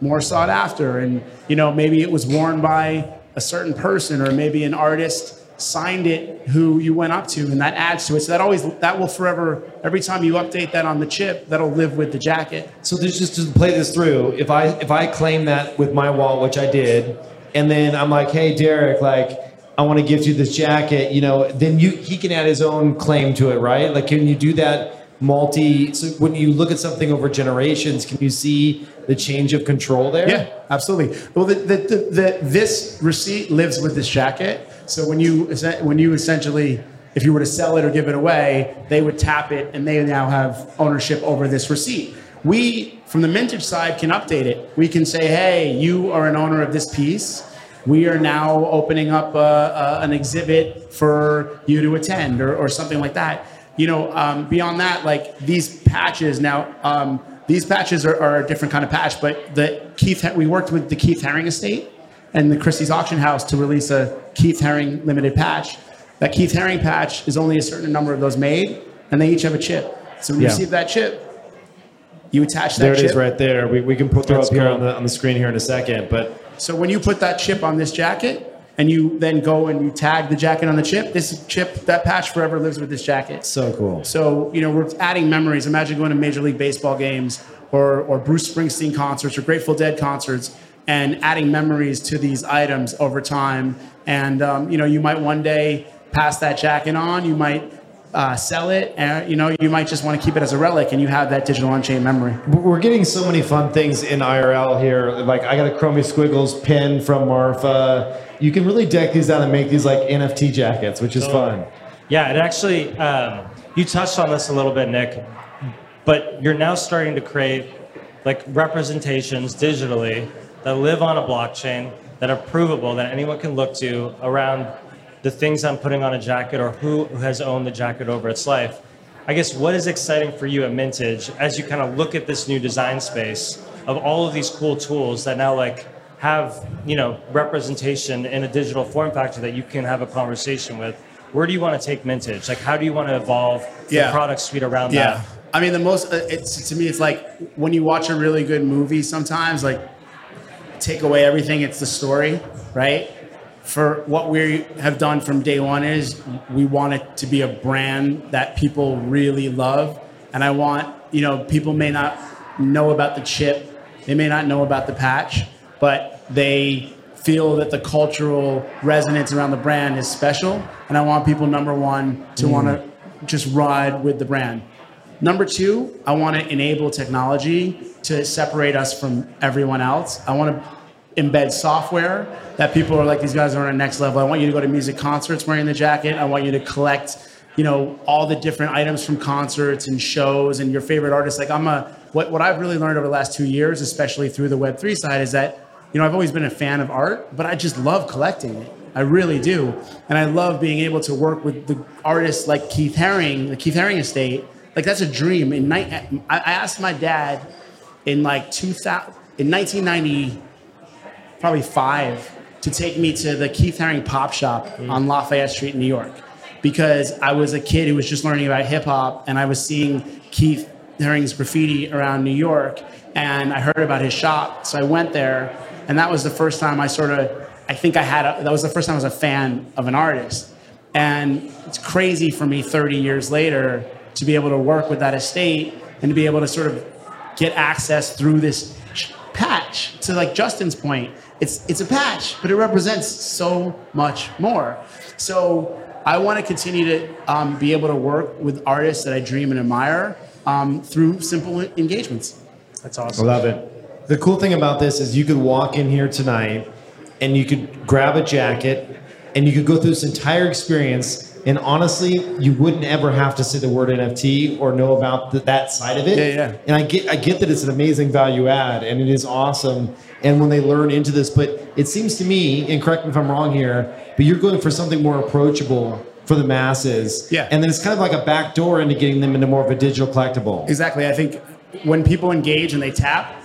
more sought after and you know maybe it was worn by a certain person or maybe an artist signed it who you went up to and that adds to it so that always that will forever every time you update that on the chip that'll live with the jacket So there's just to play this through. If I if I claim that with my wall which I did, and then I'm like, hey Derek, like I want to gift you this jacket, you know, then you he can add his own claim to it, right? Like can you do that multi so when you look at something over generations, can you see the change of control there? yeah absolutely. Well the, the, the, the, this receipt lives with this jacket. So when you when you essentially if you were to sell it or give it away they would tap it and they now have ownership over this receipt. We from the MNTGE side can update it. We can say hey you are an owner of this piece. We are now opening up a, a, an exhibit for you to attend or, or something like that you know um, beyond that like these patches now um, these patches are, are a different kind of patch but the keith we worked with the keith haring estate and the christie's auction house to release a keith haring limited patch that keith haring patch is only a certain number of those made and they each have a chip so when you Yeah. receive that chip you attach that There it chip is right there. We, we can put That's up here cool. on the on the screen here in a second. But So when you put that chip on this jacket and you then go and you tag the jacket on the chip, this chip, that patch forever lives with this jacket. so cool. So, you know, we're adding memories. Imagine going to Major League Baseball games or, or Bruce Springsteen concerts or Grateful Dead concerts and adding memories to these items over time. And, um, you know, you might one day pass that jacket on, you might uh, sell it, and, you know, you might just want to keep it as a relic and you have that digital on-chain memory. We're getting so many fun things in IRL here. Like I got a Chromie Squiggles pin from Marfa. You can really deck these out and make these like NFT jackets, which is fun. Yeah, it actually, um, you touched on this a little bit, Nick, but you're now starting to create like representations digitally that live on a blockchain that are provable that anyone can look to around the things I'm putting on a jacket or who has owned the jacket over its life. I guess what is exciting for you at MNTGE as you kind of look at this new design space of all of these cool tools that now like have you know representation in a digital form factor that you can have a conversation with. Where do you want to take MNTGE? Like how do you want to evolve the Yeah. product suite around Yeah. that? I mean, the most, uh, it's, to me, it's like when you watch a really good movie sometimes, like, take away everything, it's the story, right? For what we have done from day one is we want it to be a brand that people really love. And I want, you know, people may not know about the chip, they may not know about the patch, but they feel that the cultural resonance around the brand is special. And I want people, number one, to mm. want to just ride with the brand. Number two, I want to enable technology to separate us from everyone else. I want to embed software that people are like, these guys are on a next level. I want you to go to music concerts wearing the jacket. I want you to collect, you know, all the different items from concerts and shows and your favorite artists. Like I'm a, what, what I've really learned over the last two years, especially through the Web3 side, is that, you know, I've always been a fan of art, but I just love collecting it. I really do. And I love being able to work with the artists like Keith Haring, the Keith Haring estate. Like that's a dream. In night, I I asked my dad in like 2000, in 1990, probably five, to take me to the Keith Haring Pop Shop mm-hmm. on Lafayette Street in New York, because I was a kid who was just learning about hip hop, and I was seeing Keith Haring's graffiti around New York, and I heard about his shop, so I went there, and that was the first time I sort of, I think I had, a, that was the first time I was a fan of an artist, and it's crazy for me 30 years later to be able to work with that estate and to be able to sort of get access through this patch to like Justin's point. It's it's a patch, but it represents so much more. So I want to continue to um, be able to work with artists that I dream and admire um, through simple engagements. That's awesome. I love it. The cool thing about this is you could walk in here tonight and you could grab a jacket and you could go through this entire experience. And honestly, you wouldn't ever have to say the word NFT or know about th- that side of it. Yeah, yeah. And I get, I get that it's an amazing value add and it is awesome. And when they learn into this, but it seems to me, and correct me if I'm wrong here, but you're going for something more approachable for the masses. Yeah. And then it's kind of like a back door into getting them into more of a digital collectible. Exactly. I think when people engage and they tap,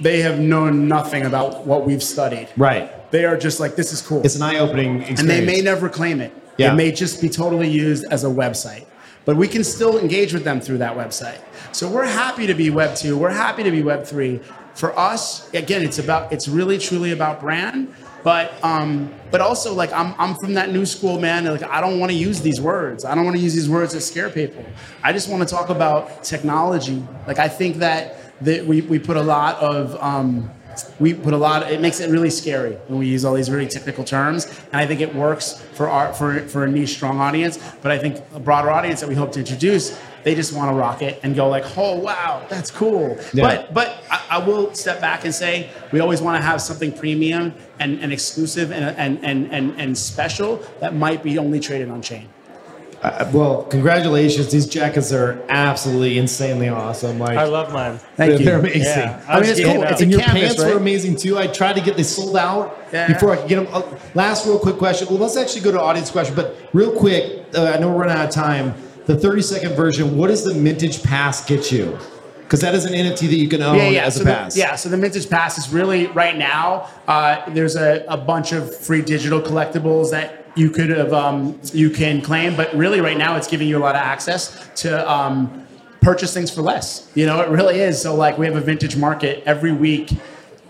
they have known nothing about what we've studied. Right. They are just like, this is cool. It's an eye-opening experience. and they may never claim it. Yeah. It may just be totally used as a website. But we can still engage with them through that website. So we're happy to be Web 2. We're happy to be Web 3. For us, again, it's about it's really truly about brand. But um, but also like I'm I'm from that new school, man. Like I don't want to use these words. I don't want to use these words that scare people. I just want to talk about technology. Like I think that that we, we put a lot of um, we put a lot it makes it really scary when we use all these really technical terms and i think it works for our for, for a niche strong audience but i think a broader audience that we hope to introduce they just want to rock it and go like oh wow that's cool Yeah. but but I, I will step back and say we always want to have something premium and, and exclusive and, and, and, and, and special that might be only traded on chain Uh, well, congratulations. These jackets are absolutely insanely awesome. Like I love mine. Thank they're, you. they're amazing. Yeah, I mean, it's cool. out. It's a and your canvas, pants right? were amazing too. I tried to get they sold out Yeah. before I could get them. Uh, last real quick question. Well, let's actually go to audience question, but real quick. Uh, I know we're running out of time. The 30 second version. What does the MNTGE Pass get you? Because that is an NFT that you can own as so a the- pass. yeah, so the Vintage Pass is really right now. Uh, there's a, a bunch of free digital collectibles that you could have um, you can claim, but really right now it's giving you a lot of access to um, purchase things for less. You know, it really is. So like we have a vintage market every week.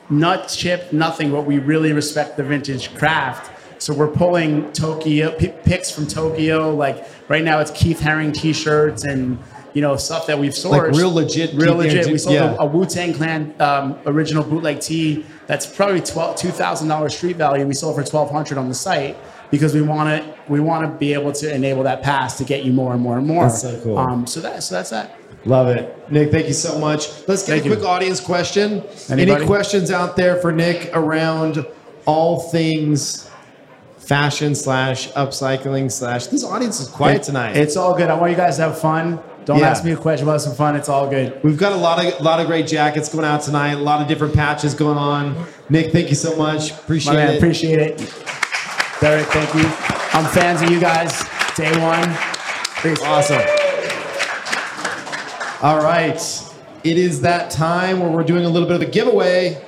Nut chip, nothing, but we really respect the vintage craft. So we're pulling Tokyo p- picks from Tokyo. Like right now, it's Keith Haring T-shirts and you know stuff that we've sourced. Like real legit real Keith legit. t- We sold yeah. a, a Wu Tang Clan um, original bootleg tee that's probably twelve two thousand dollars street value. We sold for twelve hundred on the site because we want to we want to be able to enable that pass to get you more and more and more. That's so cool. Um, so that so that's that. Love it. Nick, thank you so much. Let's get Thank a you. quick audience question. Anybody? Any questions out there for Nick around all things fashion slash upcycling slash this audience is quiet It- tonight. It's all good. I want you guys to have fun. Don't Yeah. ask me a question about some fun. It's all good. We've got a lot of lot of great jackets going out tonight, a lot of different patches going on. Nick, thank you so much. Appreciate man, it. appreciate it. Derek, thank you. I'm fans of you guys. Day one. Peace. Awesome. All right. It is that time where we're doing a little bit of a giveaway.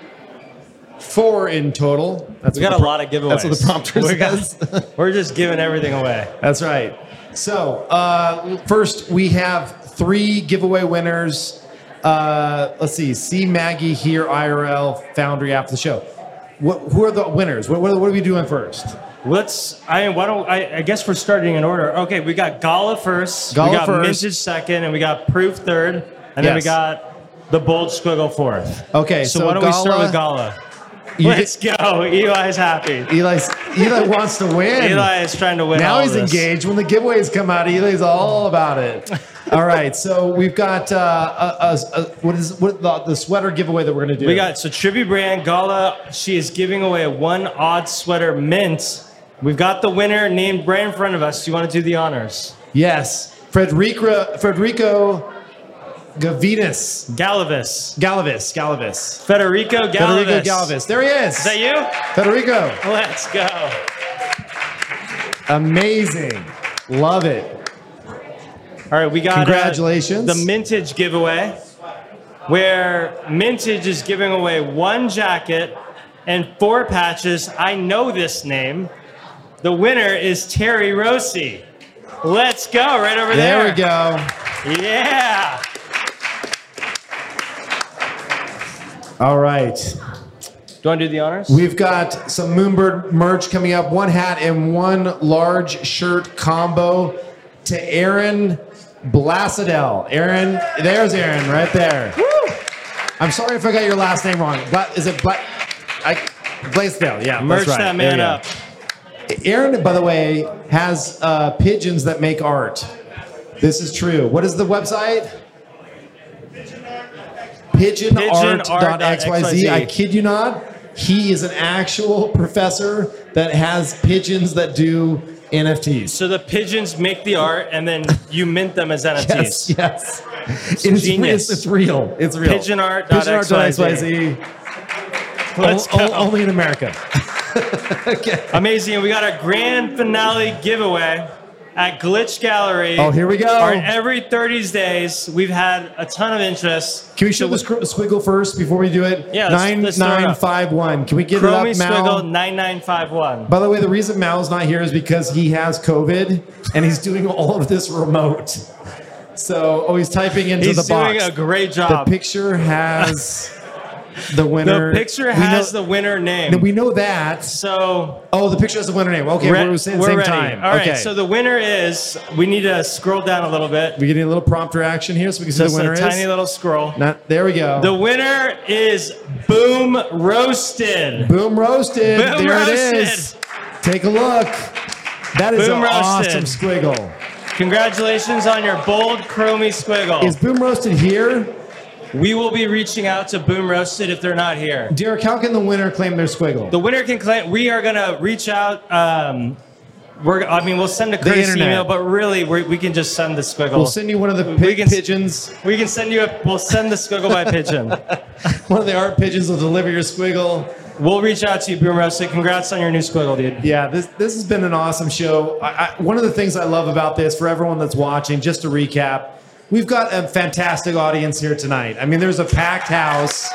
Four in total. That's We got the a lot of giveaways. That's what the prompter we got- says. We're just giving everything away. That's right. So, uh, first, we have three giveaway winners. Uh, let's see. See Maggie here, IRL, Foundry after the show. What, who are the winners? What, what, what are we doing first? Let's. I why don't I? I guess we're starting in order. Okay, we got Gala first. Gala we got first. MNTGE second, and we got Proof third, and then we got the Bold Squiggle fourth. Okay, So, so why don't we start with Gala? Let's go. Eli's happy. Eli's, Eli wants to win. Eli is trying to win. now he's this. engaged. When the giveaways come out, Eli's all about it. all right, so we've got uh, a, a, a, what is what the, the sweater giveaway that we're going to do? We got so Tribute Brand Gala. She is giving away one odd sweater mint. We've got the winner named right in front of us. Do you want to do the honors? yes, Frederico Federico Gavinas Galavis. Galavis Galavis Federico Galavis. Federico Galavis. There he is. Is that you? Federico. Let's go. Amazing. Love it. All right, we got uh, Congratulations. the MNTGE giveaway, where MNTGE is giving away one jacket and four patches. I know this name. The winner is Terry Rossi. Let's go, right over There there. we go. Yeah. All right. Do you want to do the honors? We've got some Moonbird merch coming up. One hat and one large shirt combo to Aaron Blassadell. Aaron, there's Aaron right there. I'm sorry if I got your last name wrong. But is it but I Blaisdell, yeah. Merch that's right. that man up. Aaron, by the way, has uh, pigeons that make art. This is true. What is the website? Pigeonart.xyz. I kid you not. He is an actual professor that has pigeons that do NFTs. So the pigeons make the art, and then you mint them as NFTs. Yes, yes. It is, Genius. It's, it's real. It's real. Pigeonart.xyz. Pigeonart.xyz. Let's O- o- only in America. okay. Amazing. We got a grand finale giveaway at Glitch Gallery. Oh, here we go. Our every 30s days, we've had a ton of interest. Can we show the squiggle first before we do it? Yeah, let's- Nine let's throw it up. nine five one. Can we get Chromie it up, Mal? Squiggle 9951. By the way, the reason Mal's not here is because he has COVID and he's doing all of this remote. So, oh, he's typing into He's the doing box. a great job. the picture has the winner. The picture has know- the winner name. We know that. So Oh, the picture has the winner name. Okay, re- we're we're same ready. time. All right. okay. So the winner is. We need to scroll down a little bit. We're getting a little prompter action here so we can see the winner a is. tiny little scroll. Not, there we go. The winner is Boom Roasted. Boom roasted. Boom there roasted. it is. Take a look. That is Boom an roasted. awesome squiggle. Congratulations on your bold chromie squiggle. Is Boom roasted here? We will be reaching out to Boom Roasted if they're not here. Derek, how can the winner claim their squiggle? The winner can claim. We are gonna reach out. Um, we're. I mean, we'll send a courtesy internet. email, but really, we we can just send the squiggle. We'll send you one of the We can- pigeons. we can send you. A, we'll send the squiggle by pigeon. One of the art pigeons will deliver your squiggle. We'll reach out to you, Boom Roasted. Congrats on your new squiggle, dude. Yeah, this this has been an awesome show. I, I, one of the things I love about this, for everyone that's watching, just to recap, we've got a fantastic audience here tonight. I mean, there's a packed house,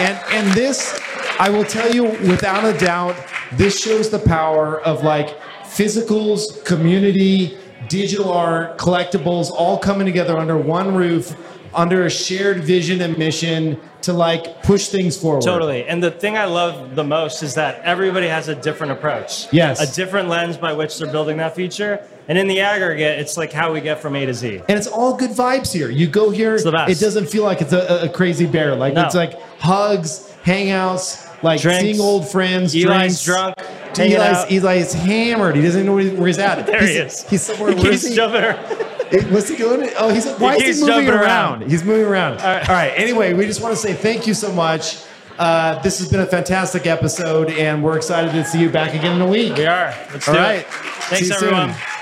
and and this, I will tell you without a doubt, this shows the power of like physicals, community, digital art, collectibles, all coming together under one roof, under a shared vision and mission to like push things forward. Totally. And the thing I love the most is that everybody has a different approach. Yes. A different lens by which they're building that feature. And in the aggregate, it's like how we get from A to Z. and it's all good vibes here. You go here, it doesn't feel like it's a, a crazy bear. Like No. it's like hugs, hangouts, like Drinks. seeing old friends. Eli's drinks. drunk, Eli's. Eli's hammered. He doesn't know where, he's at. There he's, he is. He's somewhere. He keeps he? jumping around. What's he doing? Oh, he's why keeps is he moving around? around. He's moving around. All right. All right. Anyway, we just want to say thank you so much. Uh, this has been a fantastic episode, and we're excited to see you back again in a week. We are. Let's do All it. Thanks, everyone. soon.